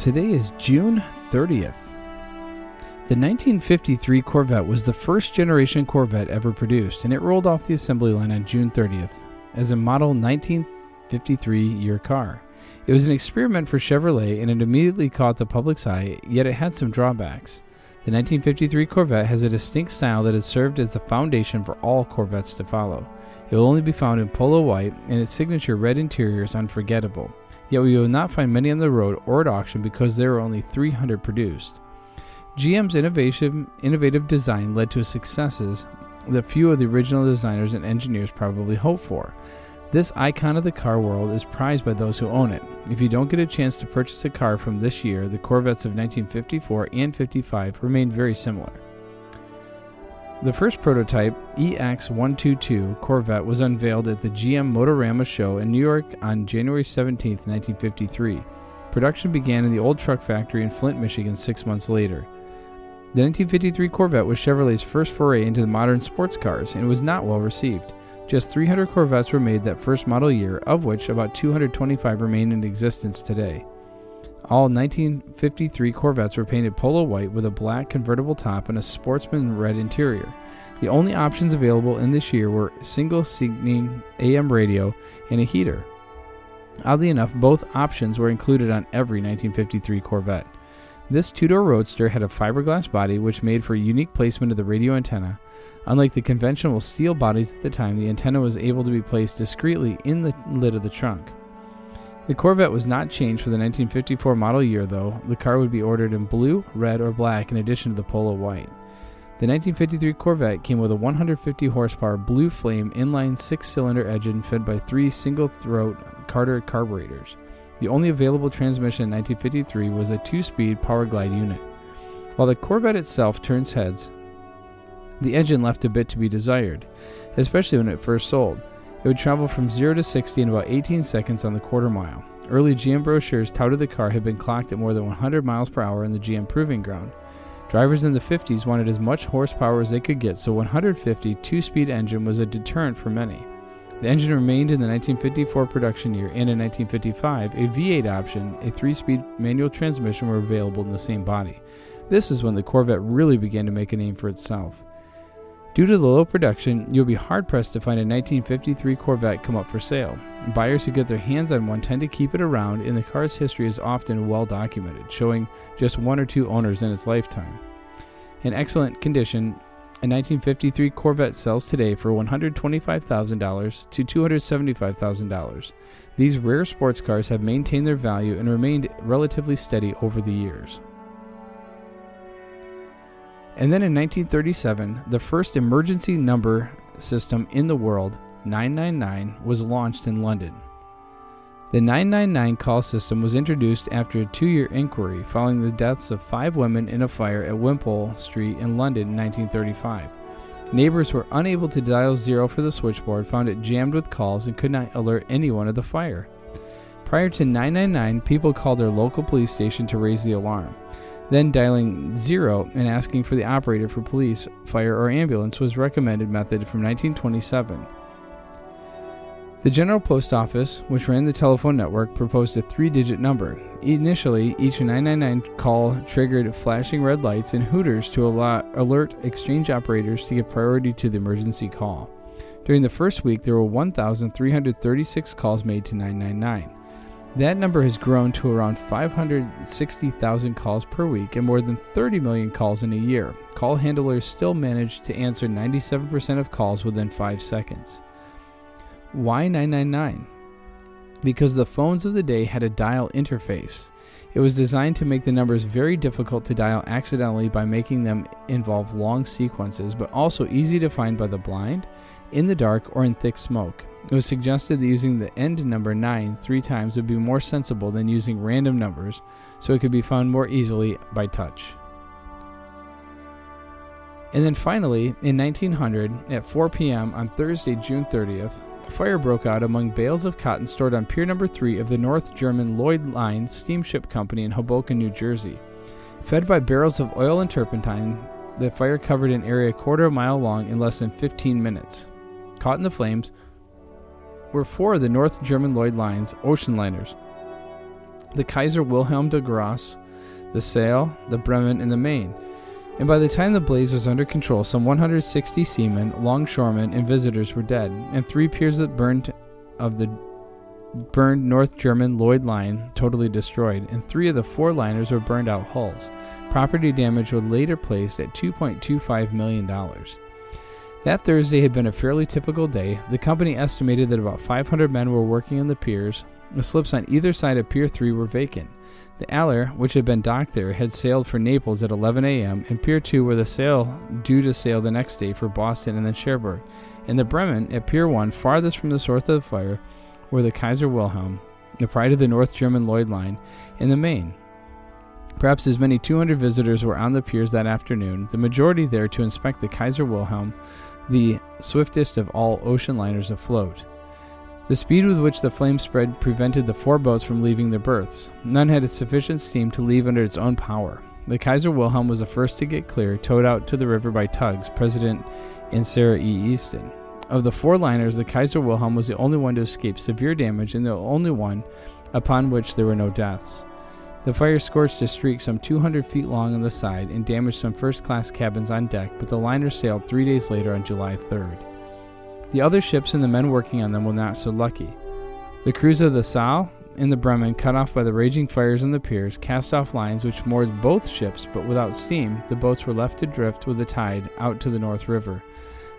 Today is June 30th. The 1953 Corvette was the first generation Corvette ever produced, and it rolled off the assembly line on June 30th as a model 1953 year car. It was an experiment for Chevrolet and it immediately caught the public's eye, yet it had some drawbacks. The 1953 Corvette has a distinct style that has served as the foundation for all Corvettes to follow. It will only be found in polo white, and its signature red interior is unforgettable. Yet we will not find many on the road or at auction because there are only 300 produced. GM's innovative, innovative design led to successes that few of the original designers and engineers probably hoped for. This icon of the car world is prized by those who own it. If you don't get a chance to purchase a car from this year, the Corvettes of 1954 and 55 remain very similar. The first prototype, EX122 Corvette, was unveiled at the GM Motorama show in New York on January 17, 1953. Production began in the old truck factory in Flint, Michigan, six months later. The 1953 Corvette was Chevrolet's first foray into the modern sports cars and was not well received. Just 300 Corvettes were made that first model year, of which about 225 remain in existence today. All 1953 Corvettes were painted polo white with a black convertible top and a sportsman red interior. The only options available in this year were single signing AM radio and a heater. Oddly enough, both options were included on every 1953 Corvette. This two door roadster had a fiberglass body which made for unique placement of the radio antenna. Unlike the conventional steel bodies at the time, the antenna was able to be placed discreetly in the lid of the trunk. The Corvette was not changed for the 1954 model year, though. The car would be ordered in blue, red, or black in addition to the polo white. The 1953 Corvette came with a 150 horsepower blue flame inline six cylinder engine fed by three single throat Carter carburetors. The only available transmission in 1953 was a two speed Powerglide unit. While the Corvette itself turns heads, the engine left a bit to be desired, especially when it first sold. It would travel from 0 to 60 in about 18 seconds on the quarter mile. Early GM brochures touted the car had been clocked at more than 100 miles per hour in the GM Proving Ground. Drivers in the 50s wanted as much horsepower as they could get, so 150 two-speed engine was a deterrent for many. The engine remained in the 1954 production year, and in 1955, a V8 option, a three-speed manual transmission were available in the same body. This is when the Corvette really began to make a name for itself. Due to the low production, you'll be hard pressed to find a 1953 Corvette come up for sale. Buyers who get their hands on one tend to keep it around, and the car's history is often well documented, showing just one or two owners in its lifetime. In excellent condition, a 1953 Corvette sells today for $125,000 to $275,000. These rare sports cars have maintained their value and remained relatively steady over the years. And then in 1937, the first emergency number system in the world, 999, was launched in London. The 999 call system was introduced after a two year inquiry following the deaths of five women in a fire at Wimpole Street in London in 1935. Neighbors were unable to dial zero for the switchboard, found it jammed with calls, and could not alert anyone of the fire. Prior to 999, people called their local police station to raise the alarm. Then dialing zero and asking for the operator for police, fire, or ambulance was recommended method from 1927. The General Post Office, which ran the telephone network, proposed a three digit number. Initially, each 999 call triggered flashing red lights and hooters to alert exchange operators to give priority to the emergency call. During the first week, there were 1,336 calls made to 999. That number has grown to around 560,000 calls per week and more than 30 million calls in a year. Call handlers still manage to answer 97% of calls within 5 seconds. Why 999? Because the phones of the day had a dial interface. It was designed to make the numbers very difficult to dial accidentally by making them involve long sequences, but also easy to find by the blind, in the dark, or in thick smoke. It was suggested that using the end number 9 three times would be more sensible than using random numbers, so it could be found more easily by touch. And then finally, in 1900, at 4 p.m. on Thursday, June 30th, a fire broke out among bales of cotton stored on Pier Number 3 of the North German Lloyd Line Steamship Company in Hoboken, New Jersey. Fed by barrels of oil and turpentine, the fire covered an area a quarter of a mile long in less than 15 minutes. Caught in the flames were four of the North German Lloyd Line's ocean liners the Kaiser Wilhelm der Grosse, the Saale, the Bremen, and the Maine and by the time the blaze was under control, some 160 seamen, longshoremen, and visitors were dead, and three piers that burned of the burned North German Lloyd line totally destroyed, and three of the four liners were burned out hulls. Property damage was later placed at $2.25 million. That Thursday had been a fairly typical day. The company estimated that about 500 men were working on the piers. The slips on either side of Pier 3 were vacant. The Aller, which had been docked there, had sailed for Naples at 11 a.m., and Pier 2 were the Saale due to sail the next day for Boston and then Cherbourg. And the Bremen, at Pier 1, farthest from the source of the fire, were the Kaiser Wilhelm, the pride of the North German Lloyd Line, and the Maine. Perhaps as many 200 visitors were on the piers that afternoon, the majority there to inspect the Kaiser Wilhelm, the swiftest of all ocean liners afloat. The speed with which the flames spread prevented the four boats from leaving their berths. None had sufficient steam to leave under its own power. The Kaiser Wilhelm was the first to get clear, towed out to the river by tugs, President and Sarah E. Easton. Of the four liners, the Kaiser Wilhelm was the only one to escape severe damage and the only one upon which there were no deaths. The fire scorched a streak some 200 feet long on the side and damaged some first class cabins on deck, but the liner sailed three days later on July 3rd. The other ships and the men working on them were not so lucky. The crews of the Saale and the Bremen, cut off by the raging fires on the piers, cast off lines which moored both ships, but without steam, the boats were left to drift with the tide out to the North River.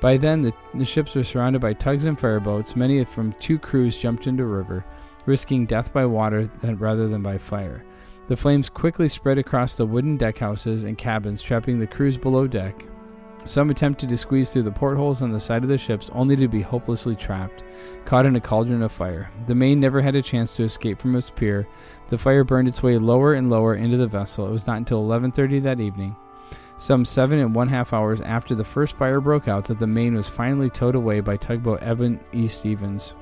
By then, the, the ships were surrounded by tugs and fireboats. Many from two crews jumped into river, risking death by water rather than by fire. The flames quickly spread across the wooden deckhouses and cabins, trapping the crews below deck. Some attempted to squeeze through the portholes on the side of the ships only to be hopelessly trapped, caught in a cauldron of fire. The Maine never had a chance to escape from its pier. The fire burned its way lower and lower into the vessel. It was not until 11:30 that evening, some seven and one half hours after the first fire broke out, that the Maine was finally towed away by tugboat Evan E. Stevens.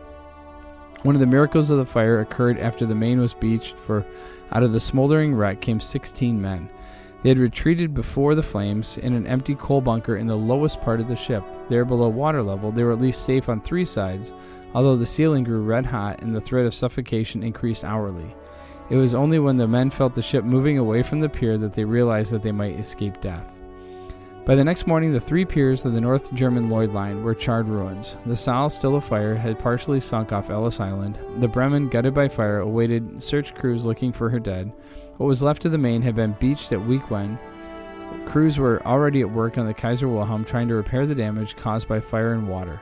One of the miracles of the fire occurred after the Maine was beached, for out of the smoldering wreck came 16 men. They had retreated before the flames in an empty coal bunker in the lowest part of the ship. There below water level, they were at least safe on three sides, although the ceiling grew red hot and the threat of suffocation increased hourly. It was only when the men felt the ship moving away from the pier that they realized that they might escape death. By the next morning, the three piers of the North German Lloyd Line were charred ruins. The Saale, still afire, had partially sunk off Ellis Island. The Bremen, gutted by fire, awaited search crews looking for her dead. What was left of the Maine had been beached at Weequahic. Crews were already at work on the Kaiser Wilhelm trying to repair the damage caused by fire and water.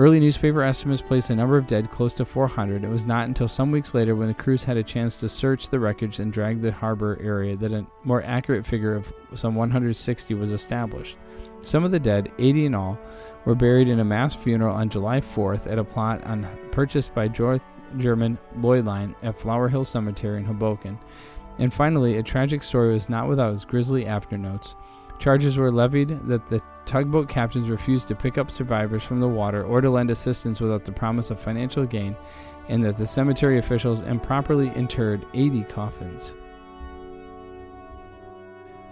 Early newspaper estimates placed the number of dead close to 400. It was not until some weeks later, when the crews had a chance to search the wreckage and drag the harbor area, that a more accurate figure of some 160 was established. Some of the dead, 80 in all, were buried in a mass funeral on July 4th at a plot on, purchased by North German Lloyd Line at Flower Hill Cemetery in Hoboken. And finally, a tragic story was not without its grisly afternotes. Charges were levied that the tugboat captains refused to pick up survivors from the water or to lend assistance without the promise of financial gain, and that the cemetery officials improperly interred 80 coffins.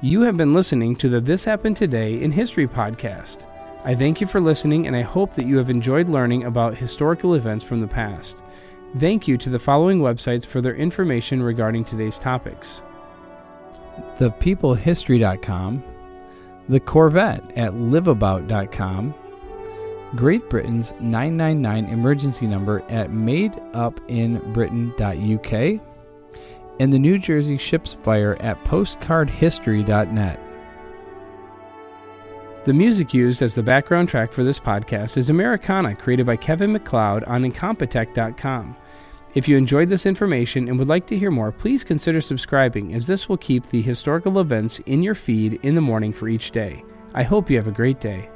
You have been listening to the This Happened Today in History podcast. I thank you for listening, and I hope that you have enjoyed learning about historical events from the past. Thank you to the following websites for their information regarding today's topics ThePeopleHistory.com, The Corvette at liveabout.com, Great Britain's 999 emergency number at madeupinbritain.uk, and the New Jersey Ship's Fire at postcardhistory.net. The music used as the background track for this podcast is Americana, created by Kevin MacLeod on Incompetech.com. If you enjoyed this information and would like to hear more, please consider subscribing, as this will keep the historical events in your feed in the morning for each day. I hope you have a great day.